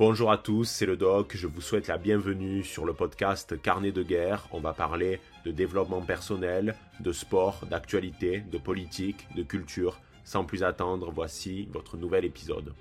Bonjour à tous, c'est le doc, je vous souhaite la bienvenue sur le podcast Carnet de guerre. On va parler de développement personnel, de sport, d'actualité, de politique, de culture. Sans plus attendre, voici votre nouvel épisode.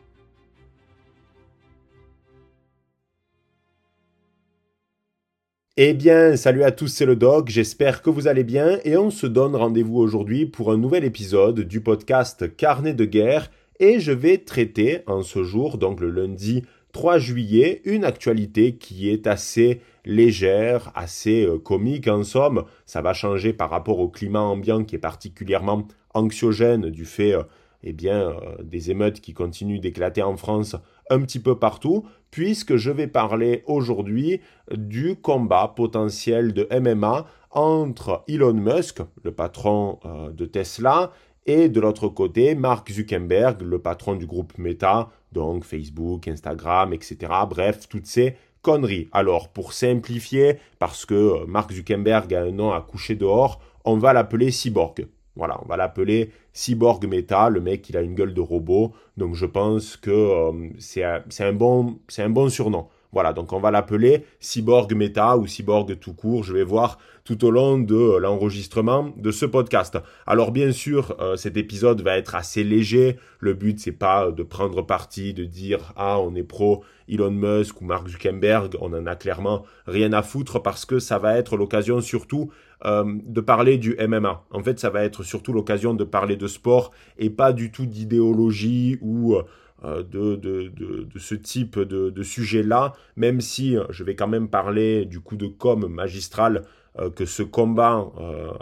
Eh bien, salut à tous, c'est le doc, j'espère que vous allez bien et on se donne rendez-vous aujourd'hui pour un nouvel épisode du podcast Carnet de guerre et je vais traiter en ce jour, donc le lundi 3 juillet, une actualité qui est assez légère, assez euh, comique en somme. Ça va changer par rapport au climat ambiant qui est particulièrement anxiogène du fait euh, eh bien, euh, des émeutes qui continuent d'éclater en France un petit peu partout, puisque je vais parler aujourd'hui du combat potentiel de MMA entre Elon Musk, le patron de Tesla, et de l'autre côté, Mark Zuckerberg, le patron du groupe Meta, donc Facebook, Instagram, etc. Bref, toutes ces conneries. Alors, pour simplifier, parce que euh, Mark Zuckerberg a un nom à coucher dehors, on va l'appeler Cyborg. Voilà, on va l'appeler Cyborg Meta. Le mec, il a une gueule de robot. Donc, je pense que euh, c'est un bon surnom. Voilà, donc on va l'appeler Cyborg Meta ou Cyborg tout court. Je vais voir tout au long de l'enregistrement de ce podcast. Alors bien sûr, euh, cet épisode va être assez léger. Le but c'est pas de prendre parti, de dire ah on est pro Elon Musk ou Mark Zuckerberg. On en a clairement rien à foutre parce que ça va être l'occasion surtout euh, de parler du MMA. En fait, ça va être surtout l'occasion de parler de sport et pas du tout d'idéologie ou euh, euh, de, de, de, de, ce type de, sujet-là, même si euh, je vais quand même parler du coup de com magistral euh, que ce combat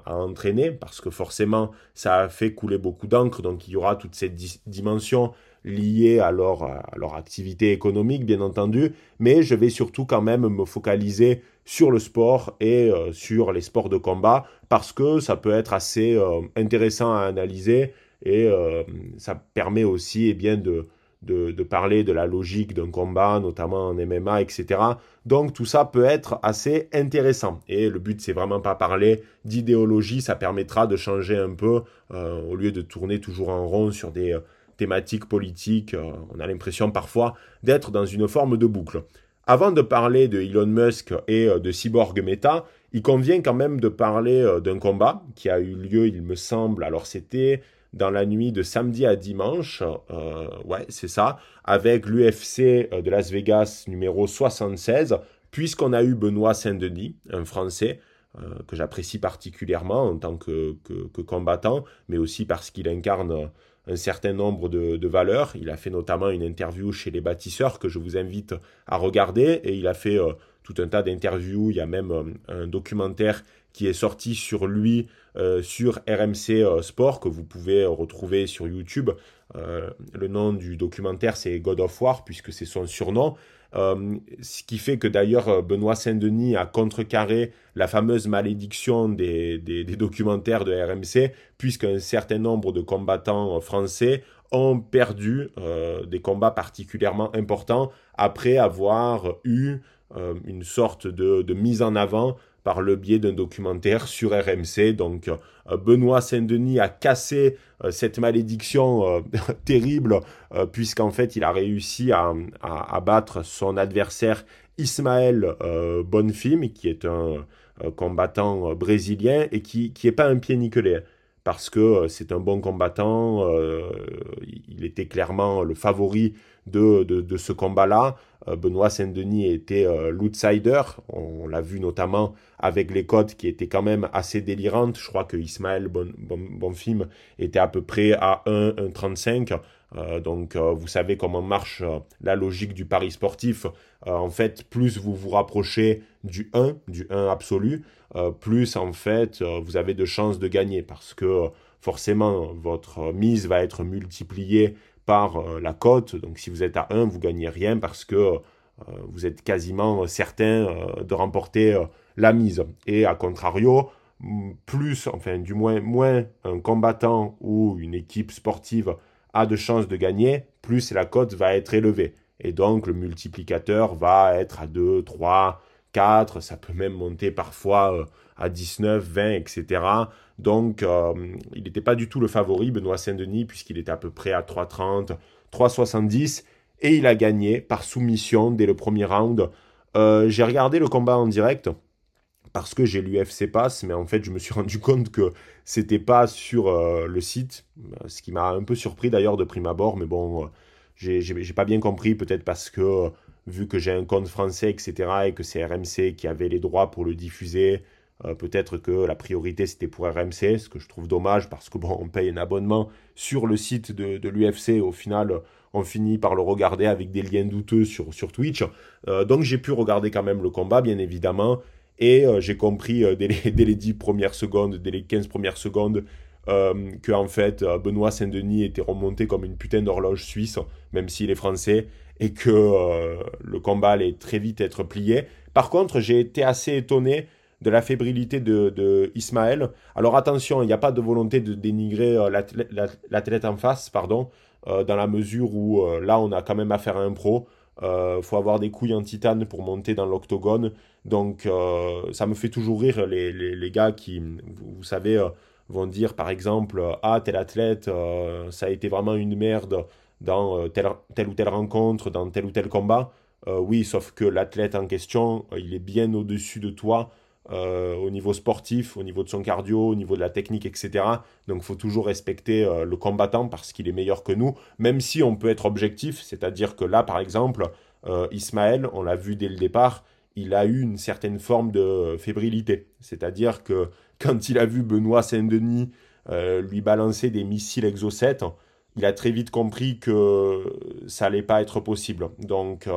a entraîné, parce que forcément ça a fait couler beaucoup d'encre, donc il y aura toute cette dimension liée à leur, à leur activité économique, bien entendu, mais je vais surtout quand même me focaliser sur le sport et sur les sports de combat, parce que ça peut être assez intéressant à analyser et ça permet aussi eh bien, de, de, parler de la logique d'un combat, notamment en MMA, etc. Donc tout ça peut être assez intéressant. Et le but, c'est vraiment pas parler d'idéologie, ça permettra de changer un peu, euh, au lieu de tourner toujours en rond sur des euh, thématiques politiques. Euh, on a l'impression parfois d'être dans une forme de boucle. Avant de parler de Elon Musk et de Cyborg Meta, il convient quand même de parler d'un combat qui a eu lieu, il me semble, alors c'était dans la nuit de samedi à dimanche, euh, ouais, c'est ça, avec l'UFC euh, de Las Vegas numéro 76, puisqu'on a eu Benoît Saint-Denis, un Français, euh, que j'apprécie particulièrement en tant que, combattant, mais aussi parce qu'il incarne un certain nombre de, valeurs. Il a fait notamment une interview chez les bâtisseurs que je vous invite à regarder, et il a fait tout un tas d'interviews, il y a même un documentaire qui est sorti sur lui euh, sur RMC euh, Sport que vous pouvez retrouver sur YouTube. Euh, le nom du documentaire c'est God of War puisque c'est son surnom. ce qui fait que d'ailleurs Benoît Saint-Denis a contrecarré la fameuse malédiction des, des, documentaires de RMC puisqu'un certain nombre de combattants français ont perdu des combats particulièrement importants après avoir eu une sorte de, mise en avant par le biais d'un documentaire sur RMC. Donc euh, Benoît Saint-Denis a cassé euh, cette malédiction euh, terrible puisqu'en fait il a réussi à, à, battre son adversaire Ismaël Bonfim qui est un combattant brésilien et qui n'est pas un pied nickelé parce que c'est un bon combattant, il était clairement le favori de, ce combat-là. Benoît Saint-Denis était l'outsider, on l'a vu notamment avec les cotes qui étaient quand même assez délirantes. Je crois que Ismaël Bonfim était à peu près à 1, 1,35. Euh, donc euh, vous savez comment marche euh, la logique du pari sportif. en fait, plus vous vous rapprochez du 1, du 1 absolu, plus en fait vous avez de chances de gagner parce que forcément votre mise va être multipliée par la cote. Donc si vous êtes à 1, vous gagnez rien parce que vous êtes quasiment certain de remporter la mise. Et à contrario, plus, enfin du moins moins un combattant ou une équipe sportive a de chances de gagner, plus la cote va être élevée. Et donc le multiplicateur va être à 2, 3, 4, ça peut même monter parfois euh, à 19, 20, etc. Donc euh, il n'était pas du tout le favori, Benoît Saint-Denis, puisqu'il était à peu près à 3,30, 3,70. et il a gagné par soumission dès le premier round. j'ai regardé le combat en direct parce que j'ai l'UFC Pass, mais en fait, je me suis rendu compte que c'était pas sur le site, ce qui m'a un peu surpris d'ailleurs de prime abord, mais bon, j'ai pas bien compris, peut-être parce que vu que j'ai un compte français, etc., et que c'est RMC qui avait les droits pour le diffuser, euh, peut-être que la priorité c'était pour RMC, ce que je trouve dommage parce que bon, on paye un abonnement sur le site de, l'UFC, au final, on finit par le regarder avec des liens douteux sur, sur Twitch. Euh, donc j'ai pu regarder quand même le combat, bien évidemment, et euh, j'ai compris dès les, dès, les 10 premières secondes, dès les 15 premières secondes, que en fait Benoît Saint-Denis était remonté comme une putain d'horloge suisse, même s'il est français, et que le combat allait très vite être plié. Par contre, j'ai été assez étonné de la fébrilité de, Ismaël. Alors attention, il n'y a pas de volonté de dénigrer euh, l'athlète en face, pardon, euh, dans la mesure où euh, là on a quand même affaire à un pro. Il faut avoir des couilles en titane pour monter dans l'octogone. Donc ça me fait toujours rire les, les, gars qui, vous, savez, vont dire par exemple Ah, tel athlète, ça a été vraiment une merde dans telle, ou telle rencontre, dans tel ou tel combat. oui, sauf que l'athlète en question, il est bien au-dessus de toi euh, au niveau sportif, au niveau de son cardio, au niveau de la technique, etc. Donc il faut toujours respecter euh, le combattant parce qu'il est meilleur que nous, même si on peut être objectif, c'est-à-dire que là, par exemple, euh, Ismaël, on l'a vu dès le départ, il a eu une certaine forme de fébrilité. C'est-à-dire que quand il a vu Benoît Saint-Denis lui balancer des missiles Exocet, il a très vite compris que ça n'allait pas être possible. Donc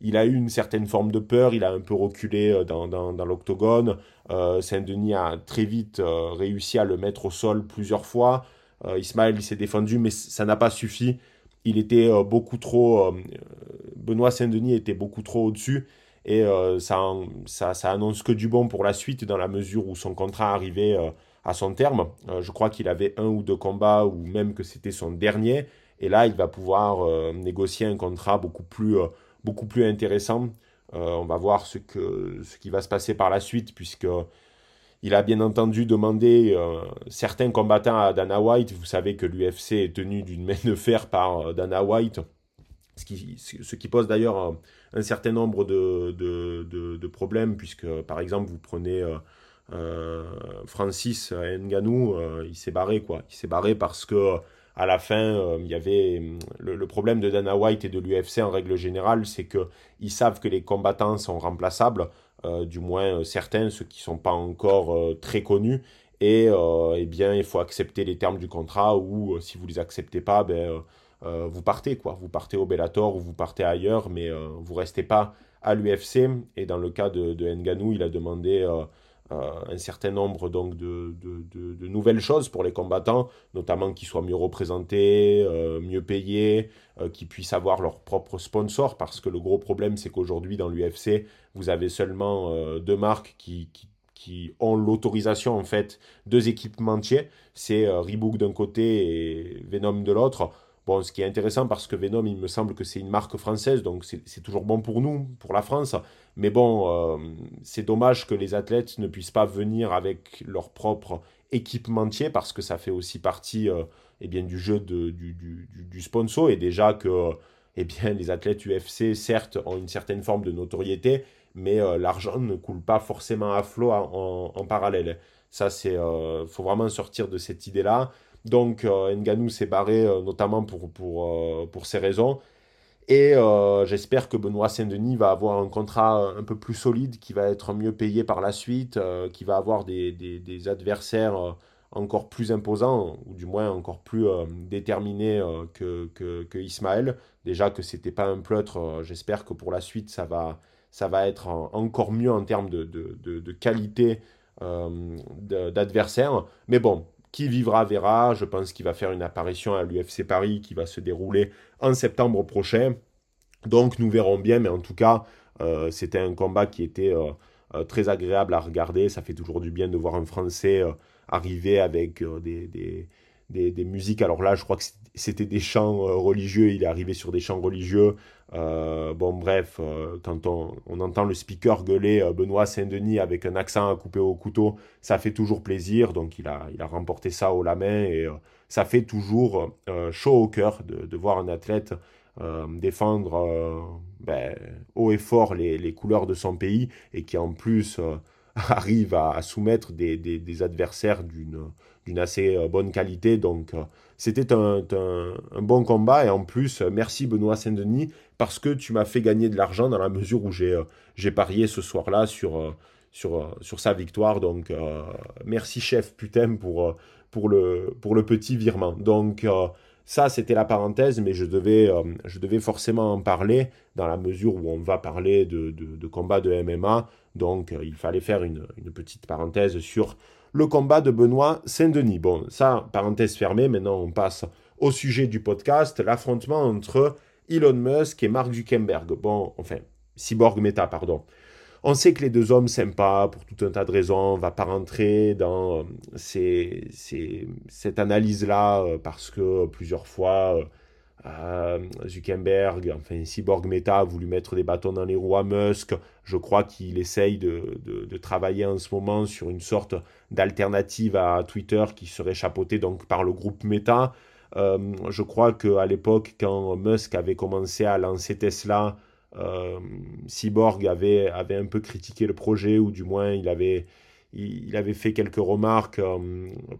il a eu une certaine forme de peur, il a un peu reculé euh, dans, l'octogone. Euh, Saint-Denis a très vite euh, réussi à le mettre au sol plusieurs fois. Ismaël, s'est défendu, mais ça n'a pas suffi. Il était beaucoup trop. Benoît Saint-Denis était beaucoup trop au-dessus. Et ça, ça, ça, annonce que du bon pour la suite, dans la mesure où son contrat arrivait à son terme. je crois qu'il avait un ou deux combats, ou même que c'était son dernier. Et là, il va pouvoir négocier un contrat beaucoup plus beaucoup plus intéressant. Euh, on va voir ce, que, ce qui va se passer par la suite, puisque il a bien entendu demandé euh, certains combattants à Dana White. Vous savez que l'UFC est tenu d'une main de fer par euh, Dana White, ce qui, ce qui pose d'ailleurs un, certain nombre de, de, de, problèmes, puisque par exemple, vous prenez Francis Nganou, il s'est barré, quoi. Il s'est barré parce que à la fin, euh, il y avait le, problème de Dana White et de l'UFC en règle générale, c'est que ils savent que les combattants sont remplaçables, euh, du moins euh, certains, ceux qui sont pas encore très connus, et eh bien il faut accepter les termes du contrat ou si vous les acceptez pas, ben vous partez quoi, vous partez au Bellator ou vous partez ailleurs, mais vous restez pas à l'UFC. Et dans le cas de, de Nganou, il a demandé un certain nombre donc de, de, nouvelles choses pour les combattants, notamment qu'ils soient mieux représentés, euh, mieux payés, euh, qu'ils puissent avoir leur propre sponsor, parce que le gros problème c'est qu'aujourd'hui dans l'UFC, vous avez seulement deux marques qui, qui, qui ont l'autorisation en fait, deux équipementiers, c'est Reebok d'un côté et Venom de l'autre. Bon, ce qui est intéressant parce que Venom, il me semble que c'est une marque française, donc c'est toujours bon pour nous, pour la France. Mais bon, euh, c'est dommage que les athlètes ne puissent pas venir avec leur propre équipementier parce que ça fait aussi partie euh, eh bien, du jeu du, du, du, sponsor. Et déjà que eh bien, les athlètes UFC, certes, ont une certaine forme de notoriété, mais euh, l'argent ne coule pas forcément à flot en, en, parallèle. Ça, c'est, faut vraiment sortir de cette idée-là. Donc, Nganou s'est barré notamment pour, pour, pour ces raisons. Et euh, j'espère que Benoît Saint-Denis va avoir un contrat un peu plus solide, qui va être mieux payé par la suite, euh, qui va avoir des, des, adversaires euh, encore plus imposants, ou du moins encore plus déterminés que, que, que, Ismaël. Déjà que c'était pas un pleutre, j'espère que pour la suite, ça va, ça va être encore mieux en termes de, de, de qualité d'adversaire. Mais bon, qui vivra verra. Je pense qu'il va faire une apparition à l'UFC Paris qui va se dérouler en septembre prochain. Donc nous verrons bien, mais en tout cas, euh, c'était un combat qui était euh, euh, très agréable à regarder. Ça fait toujours du bien de voir un Français arriver avec des, des, des, musiques. Alors là, je crois que c'était des chants religieux. Il est arrivé sur des chants religieux. Euh, bon, bref, euh, quand on, entend le speaker gueuler euh, Benoît Saint-Denis avec un accent à couper au couteau, ça fait toujours plaisir. Donc, il a, il a remporté ça haut la main et ça fait toujours chaud au cœur de, de, voir un athlète défendre ben, haut et fort les, couleurs de son pays et qui en plus arrive à, soumettre des, adversaires d'une assez bonne qualité. Donc c'était un, bon combat et en plus, merci Benoît Saint-Denis parce que tu m'as fait gagner de l'argent dans la mesure où j'ai euh, parié ce soir-là sur, euh, euh, sa victoire. Donc merci chef putain pour, le, petit virement. Donc ça, c'était la parenthèse, mais je devais, je devais forcément en parler dans la mesure où on va parler de, de, combat de MMA. Donc il fallait faire une, une petite parenthèse sur le combat de Benoît Saint-Denis. Bon, ça, parenthèse fermée, maintenant on passe au sujet du podcast, l'affrontement entre Elon Musk et Mark Zuckerberg. Bon, enfin, Cyborg Meta, pardon. On sait que les deux hommes s'aiment pas pour tout un tas de raisons. On va pas rentrer dans euh, cette analyse-là euh, parce que plusieurs fois, euh, Zuckerberg, enfin Cyborg Meta a voulu mettre des bâtons dans les roues à Musk. Je crois qu'il essaye de, de, travailler en ce moment sur une sorte d'alternative à Twitter qui serait chapeautée donc par le groupe Meta. Euh, je crois qu'à l'époque, quand Musk avait commencé à lancer Tesla, euh, Cyborg avait, avait un peu critiqué le projet, ou du moins il avait, il, avait fait quelques remarques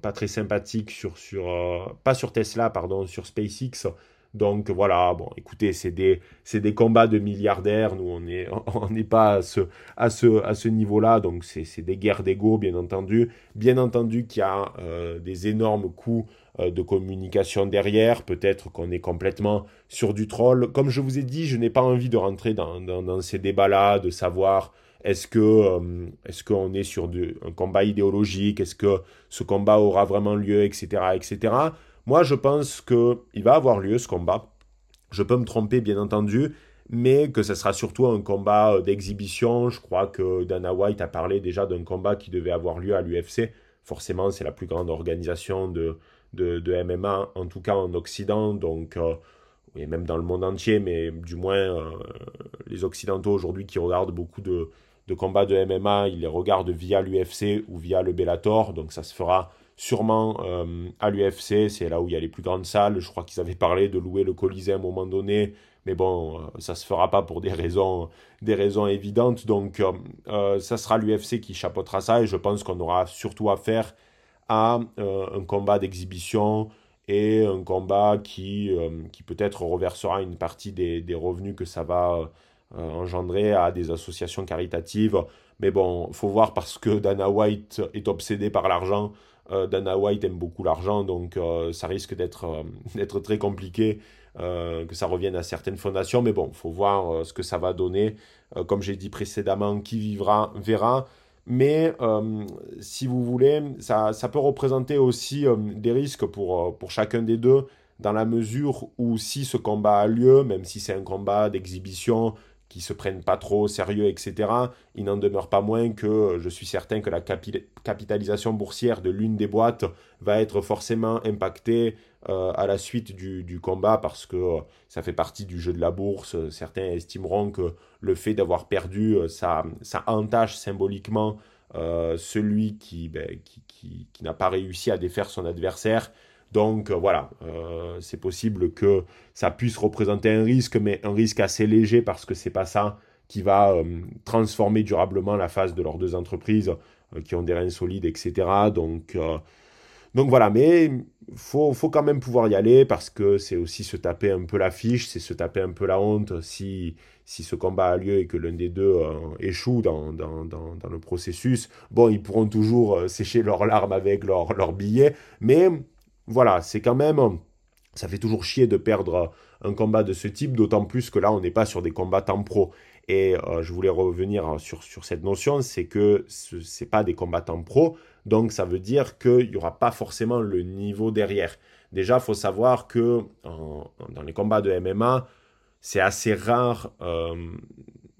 pas très sympathiques sur, sur pas sur Tesla, pardon, sur SpaceX, donc voilà, bon, écoutez, c'est des, des combats de milliardaires. Nous, on n'est on pas à ce, à ce, à ce niveau-là. Donc c'est des guerres d'ego, bien entendu. Bien entendu qu'il y a euh, des énormes coûts euh, de communication derrière. Peut-être qu'on est complètement sur du troll. Comme je vous ai dit, je n'ai pas envie de rentrer dans, dans, ces débats-là, de savoir est-ce que euh, est-ce qu'on est sur un combat idéologique, est-ce que ce combat aura vraiment lieu, etc., etc. Moi, je pense qu'il va avoir lieu ce combat. Je peux me tromper, bien entendu, mais que ce sera surtout un combat euh, d'exhibition. Je crois que Dana White a parlé déjà d'un combat qui devait avoir lieu à l'UFC. Forcément, c'est la plus grande organisation de, de, MMA, en tout cas en Occident, donc, euh, et même dans le monde entier, mais du moins, euh, les Occidentaux aujourd'hui qui regardent beaucoup de, de combats de MMA, ils les regardent via l'UFC ou via le Bellator, donc ça se fera sûrement euh, à l'UFC, c'est là où il y a les plus grandes salles. Je crois qu'ils avaient parlé de louer le Colisée à un moment donné, mais bon, euh, ça se fera pas pour des raisons, des raisons évidentes. Donc, euh, ça sera l'UFC qui chapeautera ça, et je pense qu'on aura surtout affaire à un combat d'exhibition et un combat qui, qui peut-être reversera une partie des, des, revenus que ça va engendrer à des associations caritatives. Mais bon, faut voir parce que Dana White est obsédé par l'argent. Euh, Dana White aime beaucoup l'argent, donc euh, ça risque d'être euh, très compliqué que ça revienne à certaines fondations. Mais bon, faut voir ce que ça va donner. comme j'ai dit précédemment, qui vivra verra. Mais si vous voulez, ça, ça peut représenter aussi des risques pour, pour chacun des deux, dans la mesure où si ce combat a lieu, même si c'est un combat d'exhibition, qui se prennent pas trop au sérieux, etc., il n'en demeure pas moins que je suis certain que la capitalisation boursière de l'une des boîtes va être forcément impactée euh, à la suite du, combat parce que euh, ça fait partie du jeu de la bourse. Certains estimeront que le fait d'avoir perdu, euh, ça, entache symboliquement celui ben, qui n'a pas réussi à défaire son adversaire donc euh, voilà, euh, c'est possible que ça puisse représenter un risque, mais un risque assez léger parce que c'est pas ça qui va euh, transformer durablement la phase de leurs deux entreprises qui ont des reins solides, etc. Donc, donc voilà, mais faut, faut, quand même pouvoir y aller parce que c'est aussi se taper un peu la fiche, c'est se taper un peu la honte si, si ce combat a lieu et que l'un des deux échoue dans, dans, dans, dans, le processus. Bon, ils pourront toujours sécher leurs larmes avec leurs leur billets, mais voilà, c'est quand même. Ça fait toujours chier de perdre un combat de ce type, d'autant plus que là, on n'est pas sur des combattants pro. Et euh, je voulais revenir sur, sur cette notion, c'est que ce n'est pas des combattants pro, donc ça veut dire qu'il n'y aura pas forcément le niveau derrière. Déjà, il faut savoir que dans les combats de MMA, c'est assez rare euh,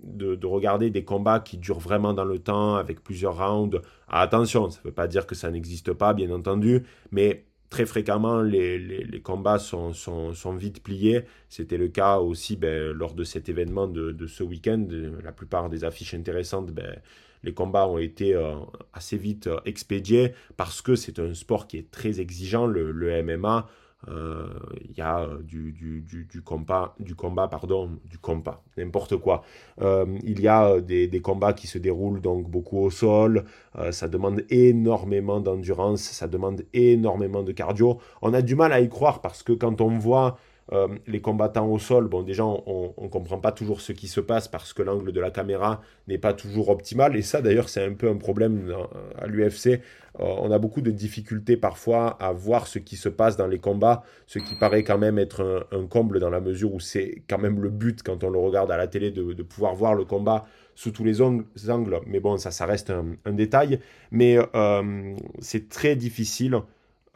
de, de, regarder des combats qui durent vraiment dans le temps, avec plusieurs rounds. attention, ça ne veut pas dire que ça n'existe pas, bien entendu, mais très fréquemment, les, les, combats sont, sont, vite pliés. C'était le cas aussi ben, lors de cet événement de, de ce week-end. La plupart des affiches intéressantes, ben, les combats ont été euh, assez vite euh, expédiés parce que c'est un sport qui est très exigeant, le, le MMA. Euh, il y a euh, du, du, combat, du combat, pardon, du combat, n'importe quoi. Euh, il y a des, combats qui se déroulent donc beaucoup au sol. ça demande énormément d'endurance, ça demande énormément de cardio. On a du mal à y croire parce que quand on voit euh, les combattants au sol, bon, déjà, on ne comprend pas toujours ce qui se passe parce que l'angle de la caméra n'est pas toujours optimal. Et ça, d'ailleurs, c'est un peu un problème à l'UFC. Euh, on a beaucoup de difficultés parfois à voir ce qui se passe dans les combats, ce qui paraît quand même être un, comble dans la mesure où c'est quand même le but quand on le regarde à la télé de, pouvoir voir le combat sous tous les angles. Mais bon, ça, ça reste un, détail. Mais euh, c'est très difficile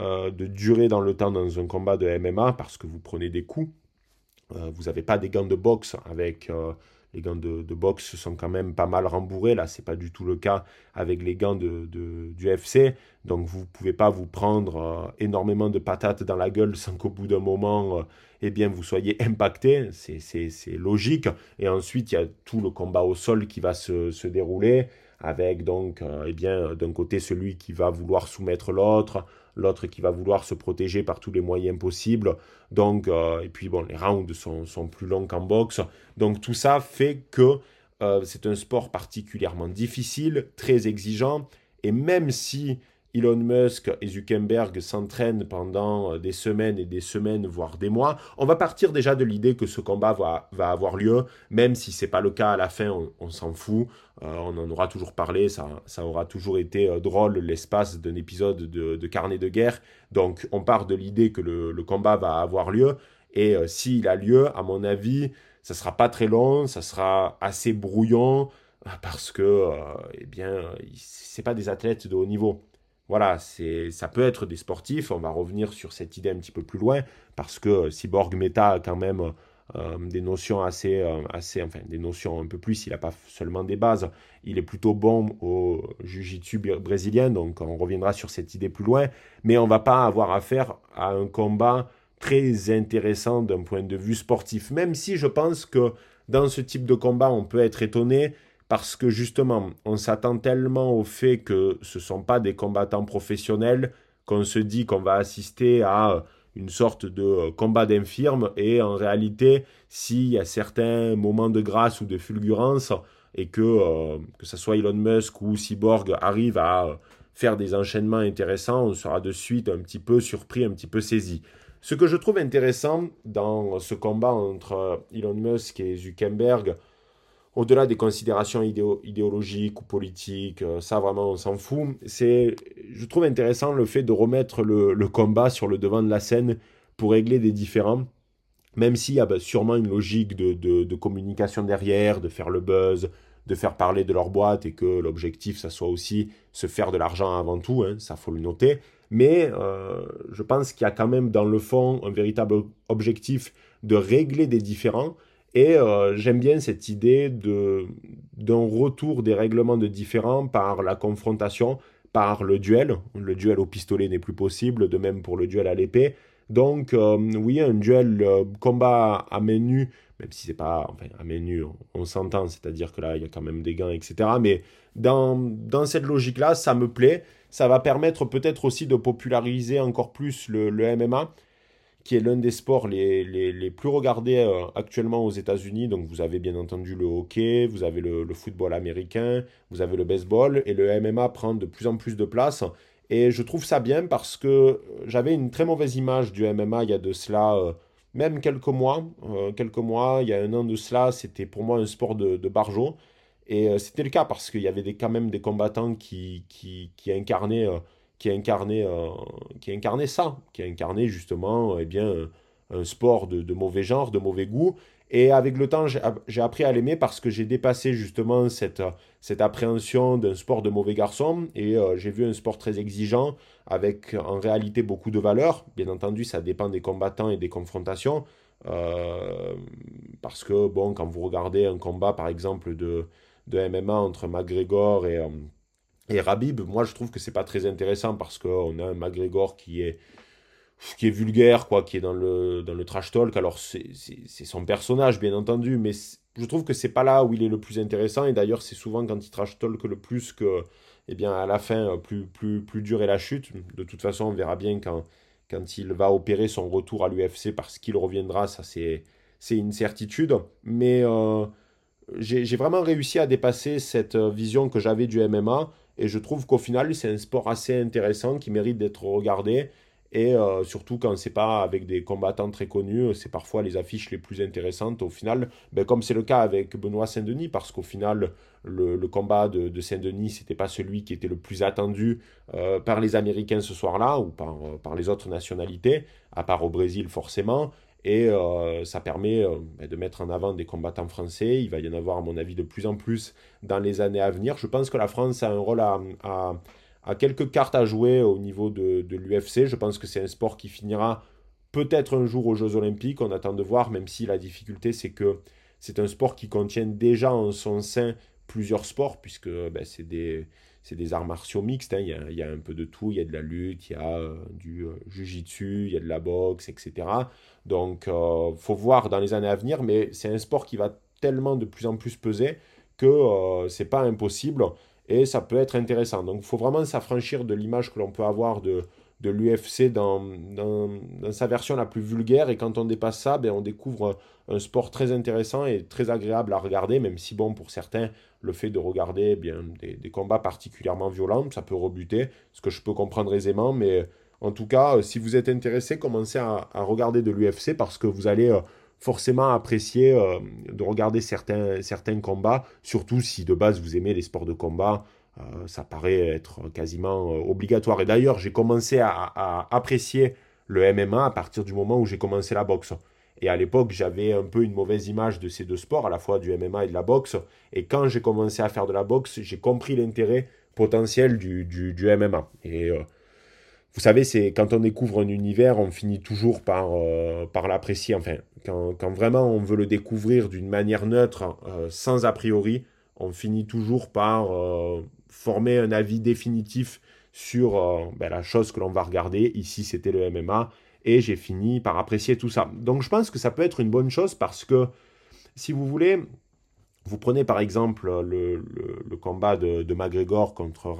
euh, de durer dans le temps dans un combat de MMA parce que vous prenez des coups. Euh, vous n'avez pas des gants de boxe avec euh, les gants de, boxe sont quand même pas mal rembourrés. Là, c'est pas du tout le cas avec les gants de, du FC. Donc, vous pouvez pas vous prendre énormément de patates dans la gueule sans qu'au bout d'un moment, eh bien, vous soyez impacté. C'est logique. Et ensuite, il y a tout le combat au sol qui va se, se dérouler avec donc, eh bien, d'un côté celui qui va vouloir soumettre l'autre, l'autre qui va vouloir se protéger par tous les moyens possibles. Donc, euh, et puis bon, les rounds sont, sont plus longs qu'en boxe. Donc tout ça fait que euh, c'est un sport particulièrement difficile, très exigeant. Et même si Elon Musk et Zuckerberg s'entraînent pendant euh, des semaines et des semaines, voire des mois, on va partir déjà de l'idée que ce combat va, avoir lieu, même si ce n'est pas le cas à la fin, on, s'en fout, euh, on en aura toujours parlé, ça, ça aura toujours été euh, drôle l'espace d'un épisode de, carnet de guerre, donc on part de l'idée que le, combat va avoir lieu, et s'il a lieu, à mon avis, ça sera pas très long, ça sera assez brouillon, parce que, eh bien, c'est pas des athlètes de haut niveau voilà, c'est, ça peut être des sportifs. On va revenir sur cette idée un petit peu plus loin parce que Cyborg Meta a quand même euh, des notions assez, euh, assez, enfin des notions un peu plus. Il n'a pas seulement des bases. Il est plutôt bon au jiu-jitsu brésilien, donc on reviendra sur cette idée plus loin. Mais on va pas avoir affaire à un combat très intéressant d'un point de vue sportif. Même si je pense que dans ce type de combat, on peut être étonné parce que justement, on s'attend tellement au fait que ce ne sont pas des combattants professionnels qu'on se dit qu'on va assister à une sorte de euh, combat d'infirme et en réalité, s'il y a certains moments de grâce ou de fulgurance et que, euh, que ce soit Elon Musk ou Cyborg arrive à euh, faire des enchaînements intéressants, on sera de suite un petit peu surpris, un petit peu saisi. Ce que je trouve intéressant dans ce combat entre Elon Musk et Zuckerberg, au-delà des considérations idéologiques ou politiques, euh, ça vraiment on s'en fout. C'est, je trouve intéressant le fait de remettre le, combat sur le devant de la scène pour régler des différends, même s'il y a bah, sûrement une logique de, communication derrière, de faire le buzz, de faire parler de leur boîte et que l'objectif, ça soit aussi se faire de l'argent avant tout, hein, ça faut le noter. Mais euh, je pense qu'il y a quand même dans le fond un véritable objectif de régler des différends et euh, j'aime bien cette idée d'un retour des règlements de différents par la confrontation, par le duel. Le duel au pistolet n'est plus possible, de même pour le duel à l'épée. Donc euh, oui, un duel euh, combat à main nue, même si c'est pas à main nue, on, s'entend, c'est-à-dire que là, il y a quand même des gants, etc. Mais dans, cette logique-là, ça me plaît. Ça va permettre peut-être aussi de populariser encore plus le MMA qui est l'un des sports les, les, plus regardés euh, actuellement aux États-Unis. Donc vous avez bien entendu le hockey, vous avez le, football américain, vous avez le baseball, et le MMA prend de plus en plus de place. Et je trouve ça bien parce que j'avais une très mauvaise image du MMA il y a de cela euh, même quelques mois. Euh, quelques mois, il y a un an de cela, c'était pour moi un sport de, de barjo. Et c'était le cas parce qu'il y avait quand même des combattants qui, qui incarnaient qui a incarné, euh, qui ça, qui a incarné justement eh bien, un sport de, mauvais genre, de mauvais goût. Et avec le temps, j'ai appris à l'aimer parce que j'ai dépassé justement cette, cette appréhension d'un sport de mauvais garçon et euh, j'ai vu un sport très exigeant avec en réalité beaucoup de valeurs. Bien entendu, ça dépend des combattants et des confrontations. Euh, parce que, bon, quand vous regardez un combat, par exemple, de, de MMA entre McGregor et, et Rabib, moi je trouve que c'est pas très intéressant parce qu'on a un McGregor qui est qui est vulgaire, quoi, qui est dans le, dans le trash talk. Alors c'est son personnage, bien entendu, mais je trouve que c'est pas là où il est le plus intéressant. Et d'ailleurs, c'est souvent quand il trash talk le plus que, eh bien, à la fin, plus, plus, plus dur est la chute. De toute façon, on verra bien quand, quand il va opérer son retour à l'UFC parce qu'il reviendra, ça c'est une certitude. Mais euh, j'ai vraiment réussi à dépasser cette vision que j'avais du MMA et je trouve qu'au final c'est un sport assez intéressant qui mérite d'être regardé et euh, surtout quand c'est pas avec des combattants très connus, c'est parfois les affiches les plus intéressantes au final, ben, comme c'est le cas avec Benoît Saint-Denis, parce qu'au final, le, combat de, Saint-Denis, c'était pas celui qui était le plus attendu euh, par les Américains ce soir-là, ou euh, par les autres nationalités, à part au Brésil forcément. Et ça permet ben, de mettre en avant des combattants français. Il va y en avoir, à mon avis, de plus en plus dans les années à venir. Je pense que la France a un rôle à a quelques cartes à jouer au niveau de, l'UFC. Je pense que c'est un sport qui finira peut-être un jour aux Jeux Olympiques. On attend de voir, même si la difficulté, c'est que c'est un sport qui contient déjà en son sein plusieurs sports, puisque ben, c'est des, des, arts martiaux mixtes. Hein. Il, y a, un peu de tout. Il y a de la lutte, il y a euh, du euh, jujitsu, il y a de la boxe, etc. Donc, il euh, faut voir dans les années à venir, mais c'est un sport qui va tellement de plus en plus peser que c'est pas impossible et ça peut être intéressant. Donc il faut vraiment s'affranchir de l'image que l'on peut avoir de, de l'UFC dans, dans, sa version la plus vulgaire, et quand on dépasse ça, ben, on découvre un sport très intéressant et très agréable à regarder, même si bon, pour certains, le fait de regarder eh bien, des, combats particulièrement violents, ça peut rebuter, ce que je peux comprendre aisément, mais en tout cas, si vous êtes intéressé, commencez à, regarder de l'UFC parce que vous allez euh, forcément apprécier euh, de regarder certains, certains combats, surtout si de base vous aimez les sports de combat. Euh, ça paraît être quasiment euh, obligatoire. Et d'ailleurs, j'ai commencé à, apprécier le MMA à partir du moment où j'ai commencé la boxe. Et à l'époque, j'avais un peu une mauvaise image de ces deux sports, à la fois du MMA et de la boxe. Et quand j'ai commencé à faire de la boxe, j'ai compris l'intérêt potentiel du, du, MMA. Et vous savez, c'est quand on découvre un univers, on finit toujours par, euh, par l'apprécier. Enfin, quand, quand, vraiment on veut le découvrir d'une manière neutre, euh, sans a priori, on finit toujours par euh, former un avis définitif sur ben, la chose que l'on va regarder. Ici, c'était le MMA. Et j'ai fini par apprécier tout ça. Donc je pense que ça peut être une bonne chose parce que, si vous voulez, vous prenez par exemple le, combat de, de, McGregor contre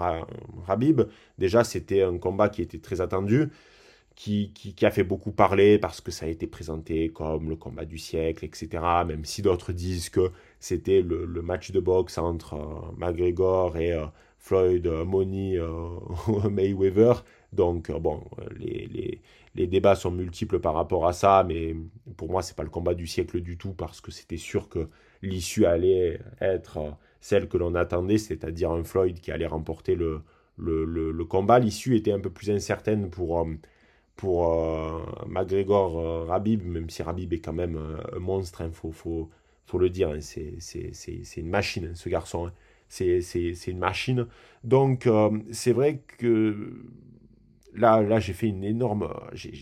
Rabib. Déjà, c'était un combat qui était très attendu, qui, a fait beaucoup parler parce que ça a été présenté comme le combat du siècle, etc. Même si d'autres disent que c'était le, match de boxe entre euh, McGregor et euh, Floyd Money euh, Mayweather. Donc, bon, les, les, débats sont multiples par rapport à ça, mais pour moi, c'est pas le combat du siècle du tout parce que c'était sûr que l'issue allait être celle que l'on attendait, c'est-à-dire un Floyd qui allait remporter le, le, combat. L'issue était un peu plus incertaine pour, euh, pour euh, McGregor euh, Rabib, même si Rabib est quand même un monstre, il hein, faut, faut, faut, le dire, hein, c'est une machine, hein, ce garçon. C'est une machine. Donc, c'est vrai que là, là j'ai fait une énorme.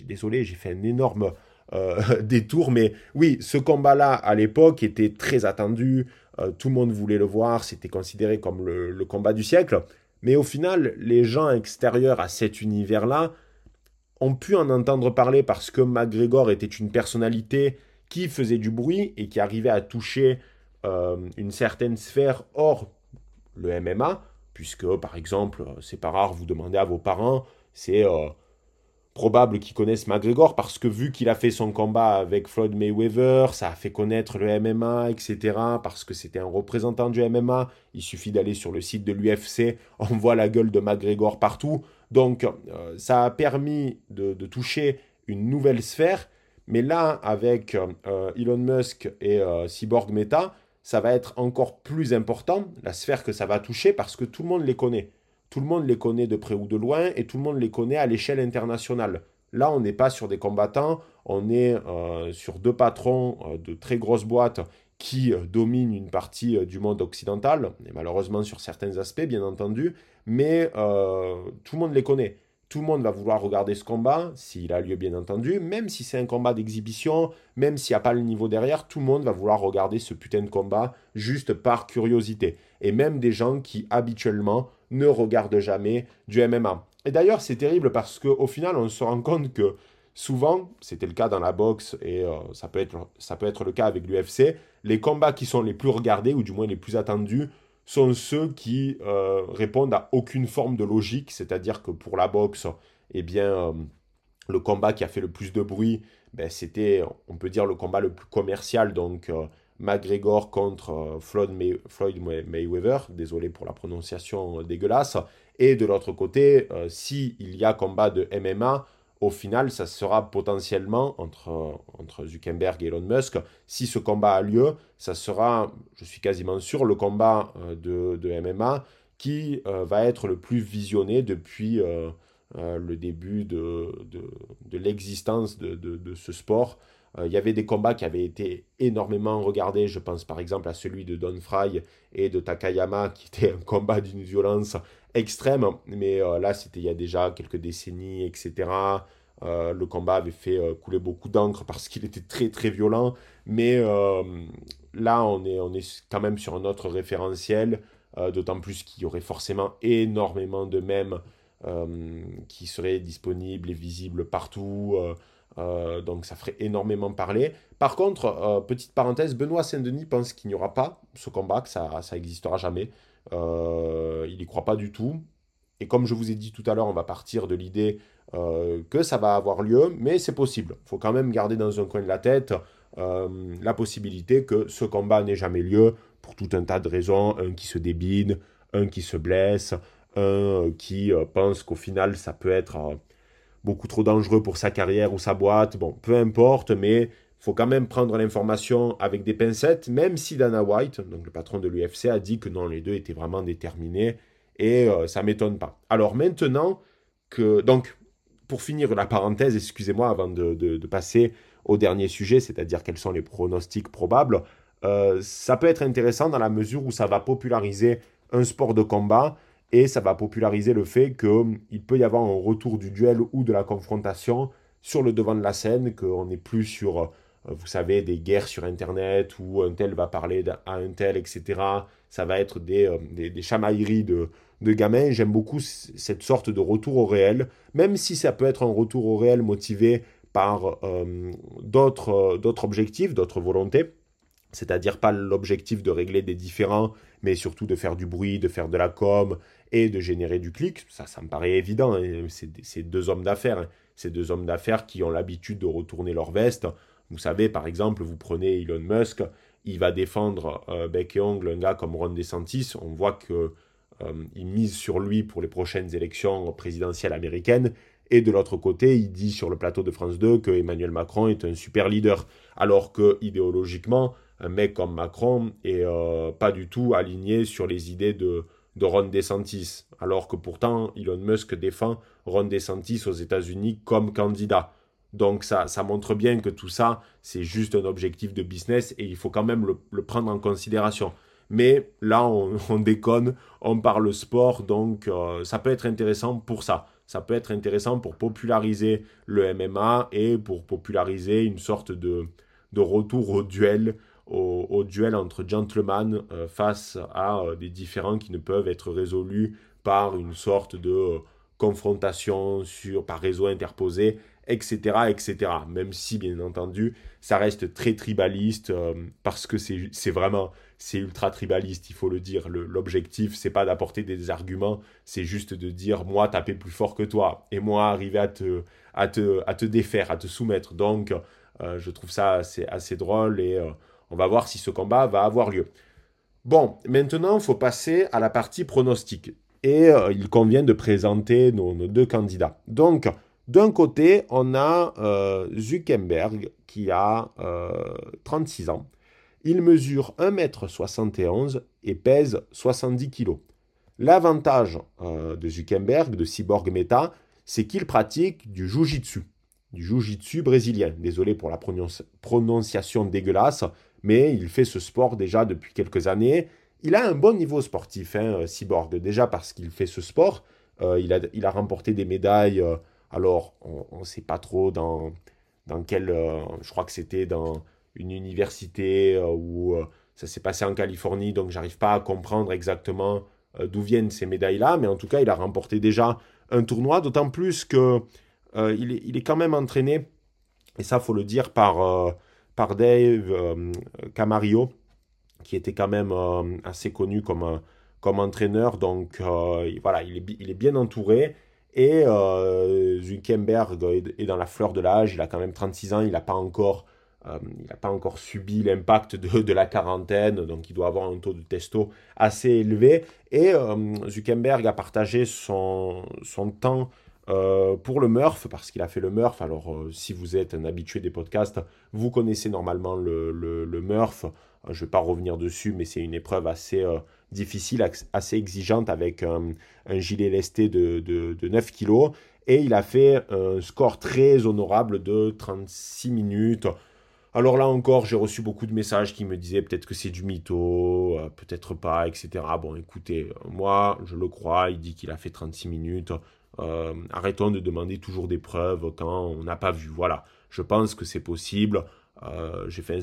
Désolé, j'ai fait un énorme euh, des tours. Mais oui, ce combat-là, à l'époque, était très attendu. Euh, tout le monde voulait le voir. C'était considéré comme le, combat du siècle. Mais au final, les gens extérieurs à cet univers-là ont pu en entendre parler parce que McGregor était une personnalité qui faisait du bruit et qui arrivait à toucher euh, une certaine sphère hors le MMA, puisque par exemple, c'est pas rare, vous demandez à vos parents, c'est probable qu'ils connaissent McGregor parce que vu qu'il a fait son combat avec Floyd Mayweather, ça a fait connaître le MMA, etc. Parce que c'était un représentant du MMA. Il suffit d'aller sur le site de l'UFC, on voit la gueule de McGregor partout. Donc euh, ça a permis de, toucher une nouvelle sphère. Mais là, avec euh, Elon Musk et euh, Cyborg Meta, ça va être encore plus important, la sphère que ça va toucher, parce que tout le monde les connaît tout le monde les connaît de près ou de loin et tout le monde les connaît à l'échelle internationale. Là, on n'est pas sur des combattants, on est euh, sur deux patrons euh, de très grosses boîtes qui euh, dominent une partie du monde occidental, et malheureusement sur certains aspects, bien entendu, mais tout le monde les connaît. Tout le monde va vouloir regarder ce combat, s'il a lieu bien entendu, même si c'est un combat d'exhibition, même s'il n'y a pas le niveau derrière, tout le monde va vouloir regarder ce putain de combat juste par curiosité. Et même des gens qui habituellement ne regardent jamais du MMA. Et d'ailleurs, c'est terrible parce qu'au final, on se rend compte que souvent, c'était le cas dans la boxe et euh, ça, peut être, ça peut être le cas avec l'UFC, les combats qui sont les plus regardés, ou du moins les plus attendus, sont ceux qui euh, répondent à aucune forme de logique, c'est-à-dire que pour la boxe, eh bien, euh, le combat qui a fait le plus de bruit, ben, c'était, on peut dire, le combat le plus commercial. Donc, McGregor contre Floyd, Mayweather. Désolé pour la prononciation dégueulasse. Et de l'autre côté, s'il y a combat de MMA, au final, ça sera potentiellement entre, entre Zuckerberg et Elon Musk. Si ce combat a lieu, ça sera, je suis quasiment sûr, le combat de, de MMA qui va être le plus visionné depuis euh, le début de, de, l'existence de, de, ce sport. Euh, il y avait des combats qui avaient été énormément regardés. Je pense par exemple à celui de Don Fry et de Takayama, qui était un combat d'une violence extrême. Mais euh, là, c'était il y a déjà quelques décennies, etc. le combat avait fait couler beaucoup d'encre parce qu'il était très très violent. Mais là, on est, on est quand même sur un autre référentiel. D'autant plus qu'il y aurait forcément énormément de mèmes euh, qui serait disponible et visible partout. Euh, euh, donc ça ferait énormément parler. Par contre, petite parenthèse, Benoît Saint-Denis pense qu'il n'y aura pas ce combat, que ça, ça existera jamais. Il n'y croit pas du tout. Et comme je vous ai dit tout à l'heure, on va partir de l'idée que ça va avoir lieu, mais c'est possible. Il faut quand même garder dans un coin de la tête la possibilité que ce combat n'ait jamais lieu pour tout un tas de raisons. Un qui se débine, un qui se blesse, un euh, qui euh, pense qu'au final ça peut être euh, beaucoup trop dangereux pour sa carrière ou sa boîte. Bon, peu importe, mais faut quand même prendre l'information avec des pincettes, même si Dana White, donc le patron de l'UFC, a dit que non, les deux étaient vraiment déterminés, et ça ne m'étonne pas. Alors maintenant. Donc, pour finir la parenthèse, excusez-moi, avant de, passer au dernier sujet, c'est-à-dire quels sont les pronostics probables, ça peut être intéressant dans la mesure où ça va populariser un sport de combat et ça va populariser le fait qu'il peut y avoir un retour du duel ou de la confrontation sur le devant de la scène, qu'on n'est plus sur, euh, vous savez, des guerres sur Internet où un tel va parler à un tel, etc. Ça va être des, euh, des, chamailleries de, de gamins. J'aime beaucoup cette sorte de retour au réel, même si ça peut être un retour au réel motivé par euh, d'autres objectifs, d'autres volontés c'est-à-dire pas l'objectif de régler des différends, mais surtout de faire du bruit, de faire de la com et de générer du clic. Ça, ça me paraît évident. Hein. C'est deux hommes d'affaires. Hein. Deux hommes d'affaires qui ont l'habitude de retourner leur veste. Vous savez, par exemple, vous prenez Elon Musk, il va défendre euh, bec et gars comme Ron DeSantis. On voit qu'il euh, mise sur lui pour les prochaines élections présidentielles américaines. Et de l'autre côté, il dit sur le plateau de France 2 que Emmanuel Macron est un super leader, alors que idéologiquement, un mec comme Macron est euh, pas du tout aligné sur les idées de, de Ron DeSantis, alors que pourtant Elon Musk défend Ron DeSantis aux États-Unis comme candidat. Donc ça, ça montre bien que tout ça, c'est juste un objectif de business et il faut quand même le, prendre en considération. Mais là, on, déconne, on parle sport, donc euh, ça peut être intéressant pour ça. Ça peut être intéressant pour populariser le MMA et pour populariser une sorte de, retour au duel au, duel entre gentlemen euh, face à euh, des différends qui ne peuvent être résolus par une sorte de confrontation sur, par réseau interposé, etc., etc. Même si, bien entendu, ça reste très tribaliste, parce que c'est vraiment, c'est ultra tribaliste, il faut le dire. L'objectif, c'est pas d'apporter des arguments, c'est juste de dire, moi, taper plus fort que toi, et moi, arriver à te, à te, à te défaire, à te soumettre. Donc, je trouve ça assez, assez drôle, et on va voir si ce combat va avoir lieu. Bon, maintenant, il faut passer à la partie pronostic. Et euh, il convient de présenter nos, deux candidats. Donc, d'un côté, on a euh, Zuckerberg qui a 36 euh, ans. Il mesure 1m71 et pèse 70 kg. L'avantage de Zuckerberg, de Cyborg Meta, c'est qu'il pratique du jujitsu, du jujitsu brésilien. Désolé pour la prononciation dégueulasse, mais il fait ce sport déjà depuis quelques années. Il a un bon niveau sportif, hein, euh, Cyborg, déjà parce qu'il fait ce sport. Euh, il, a, remporté des médailles. Euh, alors, on ne sait pas trop dans, dans quel. je crois que c'était dans une université où ça s'est passé en Californie, donc j'arrive pas à comprendre exactement d'où viennent ces médailles-là. Mais en tout cas, il a remporté déjà un tournoi, d'autant plus que il est, quand même entraîné, et ça, faut le dire, par par Dave euh, Camarillo, qui était quand même euh, assez connu comme, comme entraîneur. Donc euh, voilà, il est bien entouré. Et euh, Zuckerberg est dans la fleur de l'âge, il a quand même 36 ans, il n'a pas encore euh, pas encore subi l'impact de, la quarantaine, donc il doit avoir un taux de testo assez élevé. Et euh, Zuckerberg a partagé son, son temps euh, pour le Murph, parce qu'il a fait le Murph. Alors, si vous êtes un habitué des podcasts, vous connaissez normalement le, Murph. je ne vais pas revenir dessus, mais c'est une épreuve assez difficile, assez exigeante avec un, gilet lesté de, de, de 9 kg. Et il a fait un score très honorable de 36 minutes. Alors là encore, j'ai reçu beaucoup de messages qui me disaient peut-être que c'est du mytho, euh, peut-être pas, etc. Bon, écoutez, moi, je le crois, il dit qu'il a fait 36 minutes. Euh, arrêtons de demander toujours des preuves quand on n'a pas vu. Voilà, je pense que c'est possible. Euh, j'ai fait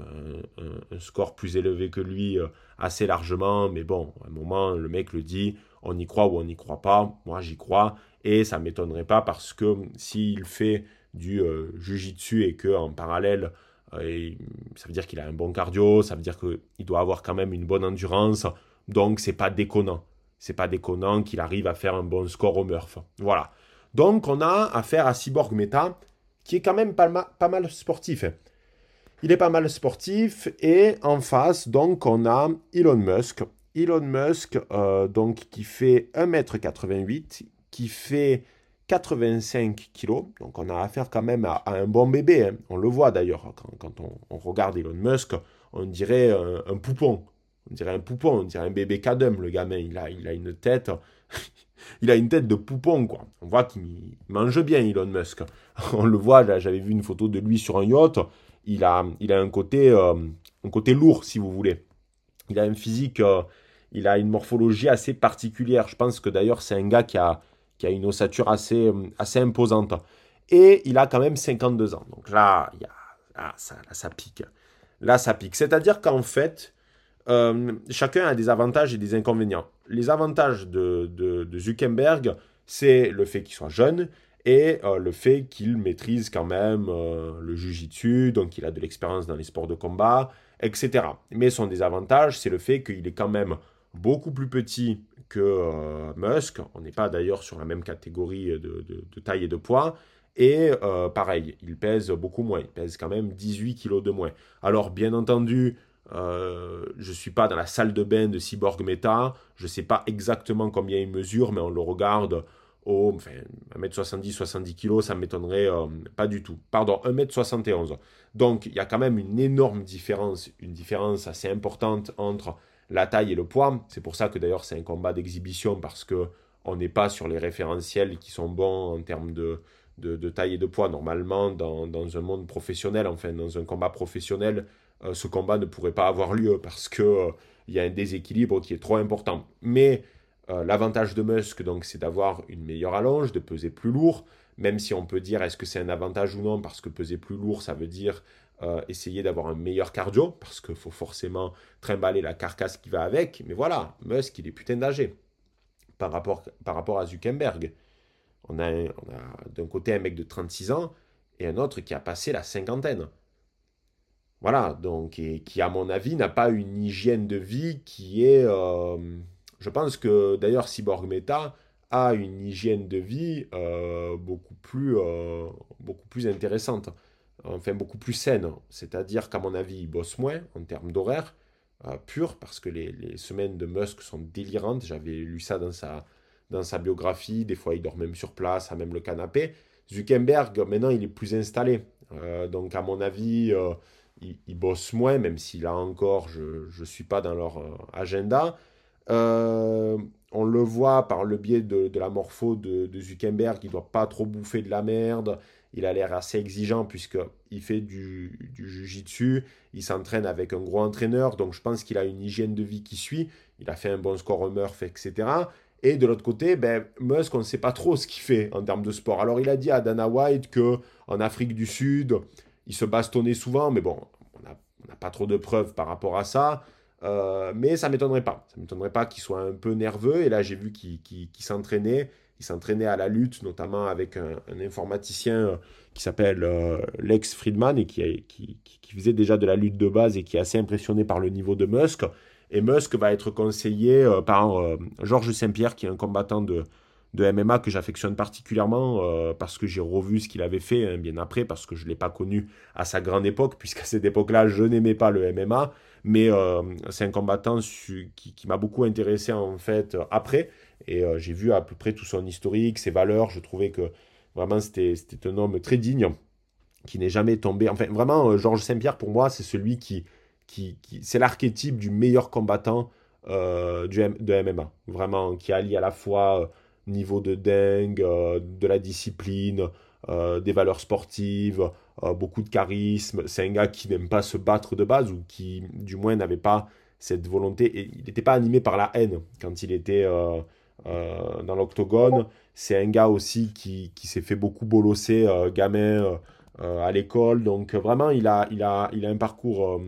un, score plus élevé que lui assez largement, mais bon, à un moment, le mec le dit, on y croit ou on n'y croit pas. Moi, j'y crois, et ça ne m'étonnerait pas parce que s'il fait du jujitsu et que en parallèle euh, ça veut dire qu'il a un bon cardio, ça veut dire qu'il doit avoir quand même une bonne endurance. Donc, c'est pas déconnant. C'est pas déconnant qu'il arrive à faire un bon score au Murph. Voilà. Donc, on a affaire à Cyborg Meta, qui est quand même pas, pas mal sportif. Il est pas mal sportif. Et en face, donc, on a Elon Musk. Elon Musk, euh, donc, qui fait 1m88, qui fait 85 kilos. Donc on a affaire quand même à, un bon bébé. Hein. On le voit d'ailleurs quand, on, regarde Elon Musk, on dirait un, poupon. On dirait un poupon, on dirait un bébé cadum, le gamin. Il a, une tête. il a une tête de poupon, quoi. On voit qu'il mange bien, Elon Musk. On le voit, j'avais vu une photo de lui sur un yacht. Il a, euh, un côté lourd, si vous voulez. Il a un physique, euh, il a une morphologie assez particulière. Je pense que d'ailleurs, c'est un gars qui a, une ossature assez, euh, assez imposante. Et il a quand même 52 ans. Donc là, ça, ça pique. Là, ça pique. C'est-à-dire qu'en fait, euh, chacun a des avantages et des inconvénients. Les avantages de, Zuckerberg, c'est le fait qu'il soit jeune et euh, le fait qu'il maîtrise quand même le jujitsu, donc il a de l'expérience dans les sports de combat, etc. Mais son désavantage, c'est le fait qu'il est quand même beaucoup plus petit que euh, Musk. On n'est pas d'ailleurs sur la même catégorie de, taille et de poids. Et euh, pareil, il pèse beaucoup moins. Il pèse quand même 18 kg de moins. Alors, bien entendu, euh, je ne suis pas dans la salle de bain de Cyborg Meta. Je ne sais pas exactement combien il mesure, mais on le regarde au enfin, 1m70, 70 kg, ça ne m'étonnerait pas du tout. Pardon, 1m71. Donc, il y a quand même une énorme différence, une différence assez importante entre la taille et le poids. C'est pour ça que d'ailleurs c'est un combat d'exhibition parce que on n'est pas sur les référentiels qui sont bons en termes de, taille et de poids. Normalement, dans, un monde professionnel, enfin dans un combat professionnel, euh, ce combat ne pourrait pas avoir lieu parce qu'il euh, y a un déséquilibre qui est trop important. Mais euh, l'avantage de Musk, donc, c'est d'avoir une meilleure allonge, de peser plus lourd, même si on peut dire est-ce que c'est un avantage ou non, parce que peser plus lourd, ça veut dire euh, essayer d'avoir un meilleur cardio, parce qu'il faut forcément trimballer la carcasse qui va avec. Mais voilà, Musk, il est putain d'âgé par rapport, par rapport à Zuckerberg. On a d'un côté un mec de 36 ans et un autre qui a passé la cinquantaine. Voilà, donc, et qui, à mon avis, n'a pas une hygiène de vie qui est. Euh, je pense que d'ailleurs, Cyborg Meta a une hygiène de vie euh, beaucoup, plus, beaucoup plus intéressante enfin beaucoup plus saine. C'est-à-dire qu'à mon avis, il bosse moins en termes d'horaire euh, pur, parce que les, semaines de Musk sont délirantes. J'avais lu ça dans sa, dans sa biographie. Des fois, il dort même sur place, à même le canapé. Zuckerberg, maintenant, il est plus installé. Euh, donc, à mon avis, euh, il, bosse moins, même si là encore, je ne suis pas dans leur agenda. on le voit par le biais de, la morpho de, Zuckerberg, il doit pas trop bouffer de la merde il a l'air assez exigeant puisqu'il fait du, du jiu-jitsu, il s'entraîne avec un gros entraîneur, donc je pense qu'il a une hygiène de vie qui suit, il a fait un bon score au Murph, etc. Et de l'autre côté, ben, Musk, on ne sait pas trop ce qu'il fait en termes de sport. Alors il a dit à Dana White que en Afrique du Sud, il se bastonnait souvent, mais bon, on n'a pas trop de preuves par rapport à ça. Euh, mais ça m'étonnerait pas. Ça m'étonnerait pas qu'il soit un peu nerveux. Et là, j'ai vu qu'il s'entraînait il s'entraînait à la lutte, notamment avec un, informaticien euh, qui s'appelle euh, Lex Friedman et qui, faisait déjà de la lutte de base et qui est assez impressionné par le niveau de Musk. Et Musk va être conseillé par Georges Saint-Pierre, qui est un combattant de, de MMA que j'affectionne particulièrement euh, parce que j'ai revu ce qu'il avait fait hein, bien après, parce que je ne l'ai pas connu à sa grande époque, puisqu'à cette époque-là, je n'aimais pas le MMA. Mais euh, c'est un combattant qui, m'a beaucoup intéressé en fait après. Et euh, j'ai vu à peu près tout son historique, ses valeurs. Je trouvais que vraiment c'était un homme très digne, qui n'est jamais tombé. Enfin, vraiment, Georges Saint-Pierre, pour moi, c'est celui qui, qui, c'est l'archétype du meilleur combattant du, de MMA. Vraiment, qui allie à la fois niveau de dingue, euh, de la discipline, euh, des valeurs sportives, euh, beaucoup de charisme. C'est un gars qui n'aime pas se battre de base ou qui, du moins, n'avait pas cette volonté. Et il n'était pas animé par la haine quand il était dans l'octogone. C'est un gars aussi qui, qui s'est fait beaucoup bolosser gamin à l'école. Donc, vraiment, il a, il a, il a un parcours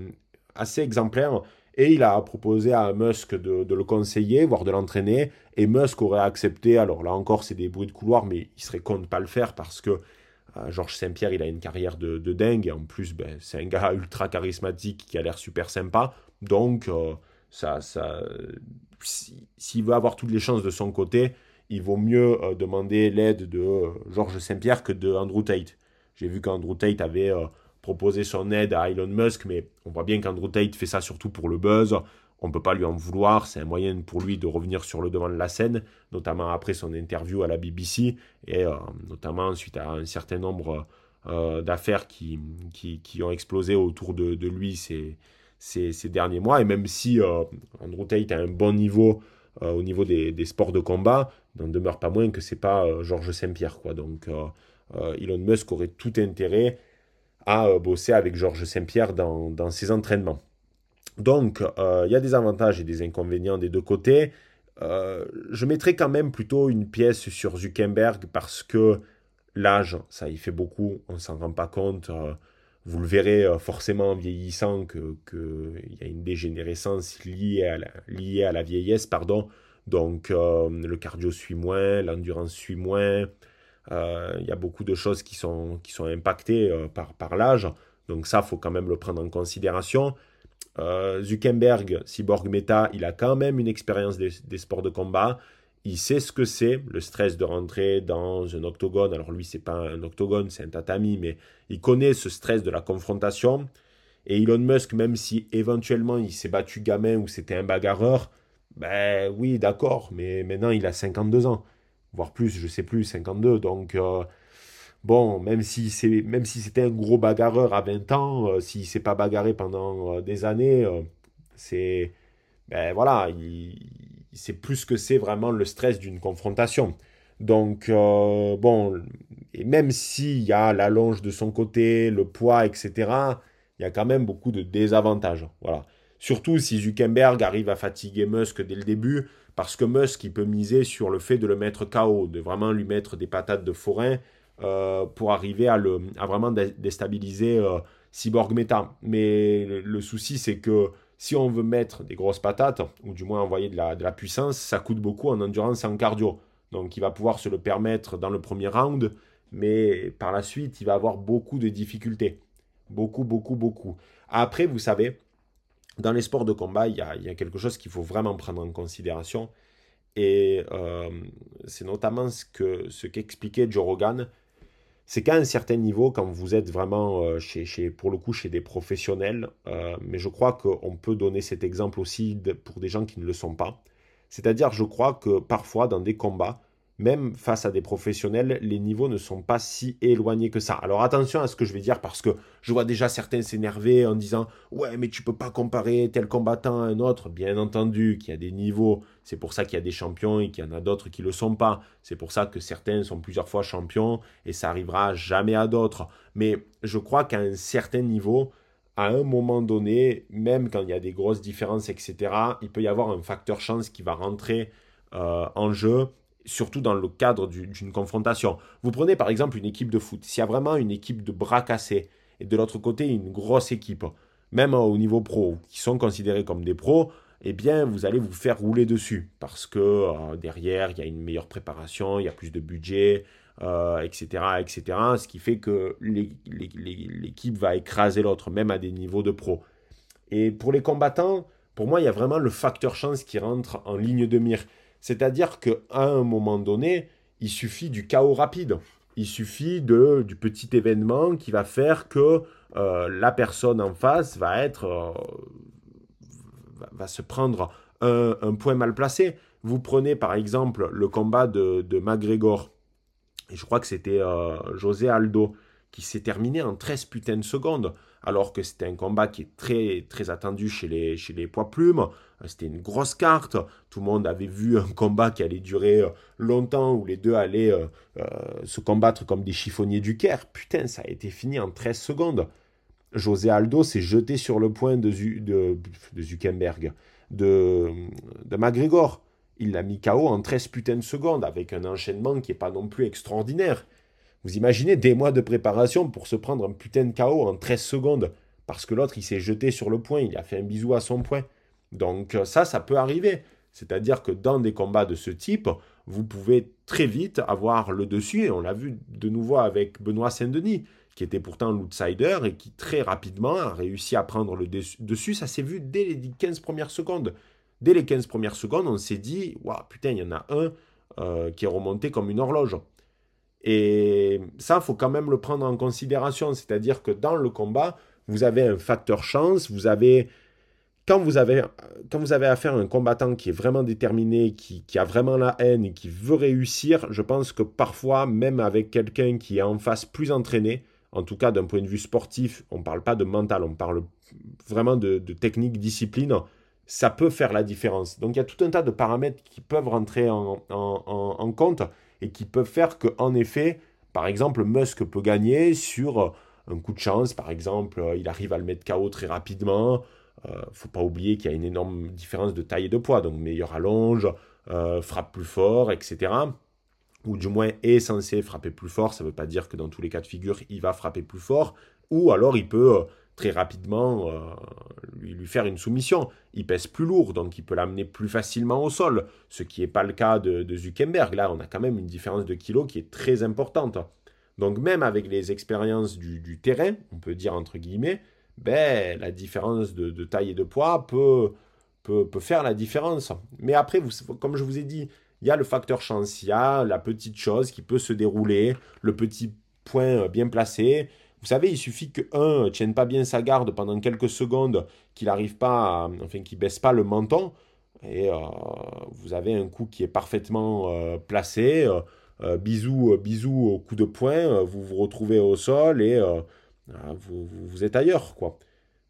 assez exemplaire. Et il a proposé à Musk de, le conseiller, voire de l'entraîner. Et Musk aurait accepté. Alors là encore, c'est des bruits de couloir, mais il serait con de pas le faire parce que euh, Georges Saint-Pierre, il a une carrière de, dingue. Et en plus, ben, c'est un gars ultra charismatique qui a l'air super sympa. Donc, euh, ça, ça, s'il veut avoir toutes les chances de son côté, il vaut mieux euh, demander l'aide de Georges Saint-Pierre que de Andrew Tate. J'ai vu qu'Andrew Tate avait proposer son aide à Elon Musk, mais on voit bien qu'Andrew Tate fait ça surtout pour le buzz. On ne peut pas lui en vouloir, c'est un moyen pour lui de revenir sur le devant de la scène, notamment après son interview à la BBC, et euh, notamment suite à un certain nombre euh, d'affaires qui, qui, ont explosé autour de, lui ces, ces, derniers mois. Et même si euh, Andrew Tate a un bon niveau au niveau des, sports de combat, il n'en demeure pas moins que c'est pas Georges Saint-Pierre. Quoi. Donc Elon Musk aurait tout intérêt à euh, bosser avec Georges Saint-Pierre dans, ses entraînements. Donc, euh, il y a des avantages et des inconvénients des deux côtés. Euh, je mettrai quand même plutôt une pièce sur Zuckerberg parce que l'âge, ça y fait beaucoup, on s'en rend pas compte. vous le verrez forcément en vieillissant qu'il y a une dégénérescence liée à la, liée à la vieillesse. pardon. Donc, le cardio suit moins, l'endurance suit moins, il euh, y a beaucoup de choses qui sont, qui sont impactées euh, par, par l'âge. Donc ça, faut quand même le prendre en considération. Euh, Zuckerberg, Cyborg Meta, il a quand même une expérience des, sports de combat. Il sait ce que c'est, le stress de rentrer dans un octogone. Alors lui, c'est pas un octogone, c'est un tatami, mais il connaît ce stress de la confrontation. Et Elon Musk, même si éventuellement il s'est battu gamin ou c'était un bagarreur, ben oui, d'accord, mais maintenant il a 52 ans voire plus, je sais plus, 52. Donc, euh, bon, même si c'est même si c'était un gros bagarreur à 20 ans, euh, s'il s'est pas bagarré pendant euh, des années, c'est ben voilà, c'est plus que c'est vraiment le stress d'une confrontation. Donc, bon, et même s'il y a la longe de son côté, le poids, etc., il y a quand même beaucoup de désavantages. Voilà. Surtout si Zuckerberg arrive à fatiguer Musk dès le début, parce que Musk, il peut miser sur le fait de le mettre KO, de vraiment lui mettre des patates de forain euh, pour arriver à, le, vraiment déstabiliser euh, Cyborg Meta. Mais le, souci, c'est que si on veut mettre des grosses patates, ou du moins envoyer de la, de la puissance, ça coûte beaucoup en endurance et en cardio. Donc il va pouvoir se le permettre dans le premier round, mais par la suite, il va avoir beaucoup de difficultés. Beaucoup, beaucoup, beaucoup. Après, vous savez, dans les sports de combat, il y a, quelque chose qu'il faut vraiment prendre en considération. Et euh, c'est notamment ce que ce qu'expliquait Joe Rogan. C'est qu'à un certain niveau, quand vous êtes vraiment, euh, chez, pour le coup, chez des professionnels, euh, mais je crois qu'on peut donner cet exemple aussi pour des gens qui ne le sont pas. C'est-à-dire, je crois que parfois, dans des combats, même face à des professionnels, les niveaux ne sont pas si éloignés que ça. Alors attention à ce que je vais dire parce que je vois déjà certains s'énerver en disant ouais mais tu peux pas comparer tel combattant à un autre. Bien entendu qu'il y a des niveaux, c'est pour ça qu'il y a des champions et qu'il y en a d'autres qui le sont pas. C'est pour ça que certains sont plusieurs fois champions et ça arrivera jamais à d'autres. Mais je crois qu'à un certain niveau, à un moment donné, même quand il y a des grosses différences, etc., il peut y avoir un facteur chance qui va rentrer euh, en jeu surtout dans le cadre d'une confrontation. Vous prenez par exemple une équipe de foot. S'il y a vraiment une équipe de bras cassés et de l'autre côté une grosse équipe, même au niveau pro, qui sont considérés comme des pros, eh bien vous allez vous faire rouler dessus parce que euh, derrière il y a une meilleure préparation, il y a plus de budget, etc., euh, etc. Ce qui fait que l'équipe va écraser l'autre, même à des niveaux de pro. Et pour les combattants, pour moi, il y a vraiment le facteur chance qui rentre en ligne de mire. C'est-à-dire qu'à un moment donné, il suffit du chaos rapide. Il suffit de, du petit événement qui va faire que euh, la personne en face va euh, se prendre un, point mal placé. Vous prenez par exemple le combat de, de McGregor, et je crois que c'était euh, José Aldo, qui s'est terminé en 13 putains de secondes, alors que c'était un combat qui est très, très attendu chez les, chez les poids plumes. C'était une grosse carte. Tout le monde avait vu un combat qui allait durer longtemps, où les deux allaient se combattre comme des chiffonniers du Caire. Putain, ça a été fini en 13 secondes. José Aldo s'est jeté sur le point de, de, de Zuckerberg, de, de McGregor. Il l'a mis KO en 13 putains de secondes, avec un enchaînement qui n'est pas non plus extraordinaire. Vous imaginez des mois de préparation pour se prendre un putain de KO en 13 secondes, parce que l'autre il s'est jeté sur le point, il a fait un bisou à son point. Donc ça, ça peut arriver. C'est-à-dire que dans des combats de ce type, vous pouvez très vite avoir le dessus, et on l'a vu de nouveau avec Benoît Saint-Denis qui était pourtant l'outsider et qui très rapidement a réussi à prendre le dessus. Ça s'est vu dès les 15 premières secondes. Dès les 15 premières secondes, on s'est dit, waouh, putain, il y en a un euh, qui est remonté comme une horloge. Et ça, il faut quand même le prendre en considération. C'est-à-dire que dans le combat, vous avez un facteur chance, vous avez quand vous avez, quand vous avez affaire à un combattant qui est vraiment déterminé, qui, qui, a vraiment la haine et qui veut réussir, je pense que parfois, même avec quelqu'un qui est en face plus entraîné, en tout cas d'un point de vue sportif, on ne parle pas de mental, on parle vraiment de, technique, discipline, ça peut faire la différence. Donc il y a tout un tas de paramètres qui peuvent rentrer en, compte et qui peuvent faire qu'en effet, par exemple, Musk peut gagner sur un coup de chance, par exemple, il arrive à le mettre KO très rapidement. Euh, faut pas oublier qu'il y a une énorme différence de taille et de poids, donc meilleure allonge, euh, frappe plus fort, etc ou du moins est censé frapper plus fort. Ça ne veut pas dire que dans tous les cas de figure, il va frapper plus fort, ou alors il peut euh, très rapidement euh, lui, faire une soumission. Il pèse plus lourd, donc il peut l'amener plus facilement au sol, ce qui n'est pas le cas de, de, Zuckerberg. Là, on a quand même une différence de kilos qui est très importante. Donc même avec les expériences du, terrain, on peut dire entre guillemets, ben, la différence de, de taille et de poids peut, peut, peut, faire la différence. Mais après, vous, comme je vous ai dit, il y a le facteur chance, il y a la petite chose qui peut se dérouler, le petit point euh, bien placé. Vous savez, il suffit qu'un ne tienne pas bien sa garde pendant quelques secondes, qu'il n'arrive pas, enfin qu'il baisse pas le menton, et euh, vous avez un coup qui est parfaitement euh, placé. bisous, bisous au coup de poing, vous vous retrouvez au sol et vous, vous, êtes ailleurs, quoi.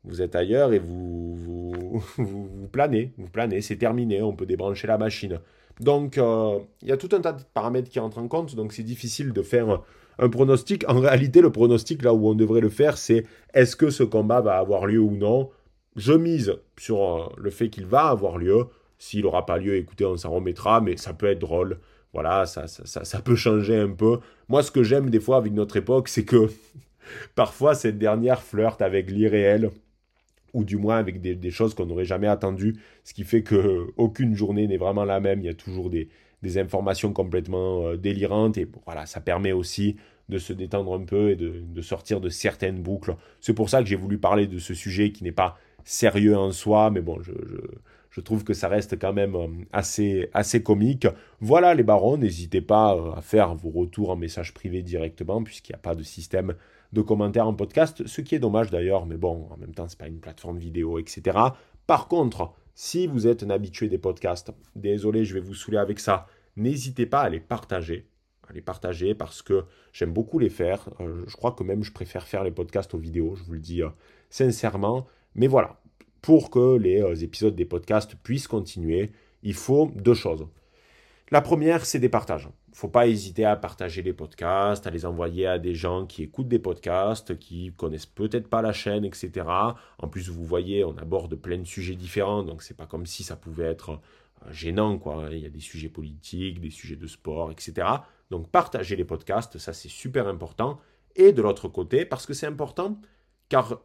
Vous êtes ailleurs et vous, vous, vous planez, vous planez, c'est terminé, on peut débrancher la machine. Donc, euh, il y a tout un tas de paramètres qui entrent en compte, donc c'est difficile de faire un pronostic. En réalité, le pronostic, là où on devrait le faire, c'est est-ce que ce combat va avoir lieu ou non Je mise sur euh, le fait qu'il va avoir lieu. S'il n'aura pas lieu, écoutez, on s'en remettra, mais ça peut être drôle. Voilà, ça, ça, ça peut changer un peu. Moi, ce que j'aime des fois avec notre époque, c'est que parfois cette dernière flirte avec l'irréel ou du moins avec des, choses qu'on n'aurait jamais attendues, ce qui fait qu'aucune journée n'est vraiment la même, il y a toujours des, informations complètement euh, délirantes, et voilà, ça permet aussi de se détendre un peu et de, sortir de certaines boucles. C'est pour ça que j'ai voulu parler de ce sujet qui n'est pas sérieux en soi, mais bon, je, je, trouve que ça reste quand même euh, assez, assez comique. Voilà les barons, n'hésitez pas euh, à faire vos retours en message privé directement, puisqu'il n'y a pas de système de commentaires en podcast, ce qui est dommage d'ailleurs, mais bon, en même temps, c'est pas une plateforme vidéo, etc. Par contre, si vous êtes un habitué des podcasts, désolé, je vais vous saouler avec ça, n'hésitez pas à les partager, à les partager parce que j'aime beaucoup les faire. Euh, je crois que même je préfère faire les podcasts aux vidéos, je vous le dis euh, sincèrement. Mais voilà, pour que les euh, épisodes des podcasts puissent continuer, il faut deux choses. La première, c'est des partages. Il ne faut pas hésiter à partager les podcasts, à les envoyer à des gens qui écoutent des podcasts, qui connaissent peut-être pas la chaîne, etc. En plus, vous voyez, on aborde plein de sujets différents, donc c'est pas comme si ça pouvait être euh, gênant, quoi. Il y a des sujets politiques, des sujets de sport, etc. Donc partagez les podcasts, ça c'est super important. Et de l'autre côté, parce que c'est important, car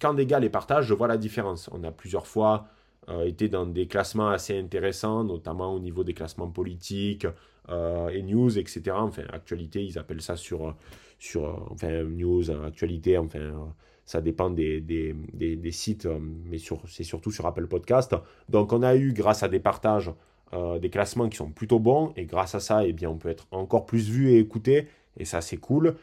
quand des gars les partagent, je vois la différence. On a plusieurs fois euh, été dans des classements assez intéressants, notamment au niveau des classements politiques euh, et news, etc. Enfin, actualité, ils appellent ça sur, sur enfin, news, actualité, enfin, ça dépend des, des, des, sites, mais c'est surtout sur Apple Podcast. Donc, on a eu, grâce à des partages, des classements qui sont plutôt bons, et grâce à ça, eh bien, on peut être encore plus vu et écouté, et ça c'est cool.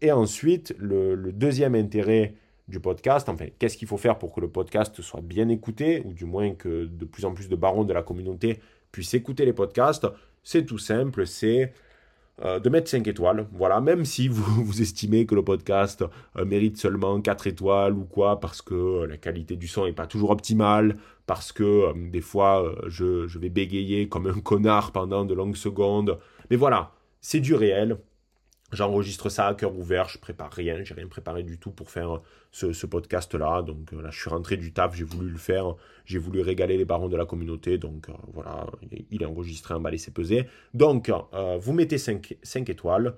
et ensuite, le, deuxième intérêt du podcast, enfin, qu'est-ce qu'il faut faire pour que le podcast soit bien écouté, ou du moins que de plus en plus de barons de la communauté puissent écouter les podcasts, c'est tout simple, c'est euh, de mettre 5 étoiles. Voilà, même si vous, vous estimez que le podcast euh, mérite seulement 4 étoiles ou quoi, parce que euh, la qualité du son n'est pas toujours optimale, parce que des fois je, je vais bégayer comme un connard pendant de longues secondes. Mais voilà, c'est du réel. J'enregistre ça à cœur ouvert, je prépare rien, j'ai rien préparé du tout pour faire ce, podcast-là. Donc là, je suis rentré du taf, j'ai voulu le faire, j'ai voulu régaler les barons de la communauté. Donc voilà, il est enregistré, emballé, c'est pesé. Donc, vous mettez 5, 5 étoiles.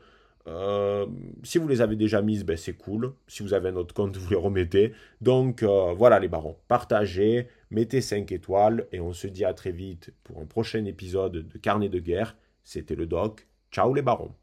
si vous les avez déjà mises, ben, c'est cool. Si vous avez un autre compte, vous les remettez. Donc voilà les barons, partagez, mettez 5 étoiles et on se dit à très vite pour un prochain épisode de Carnet de guerre. C'était le doc. Ciao les barons.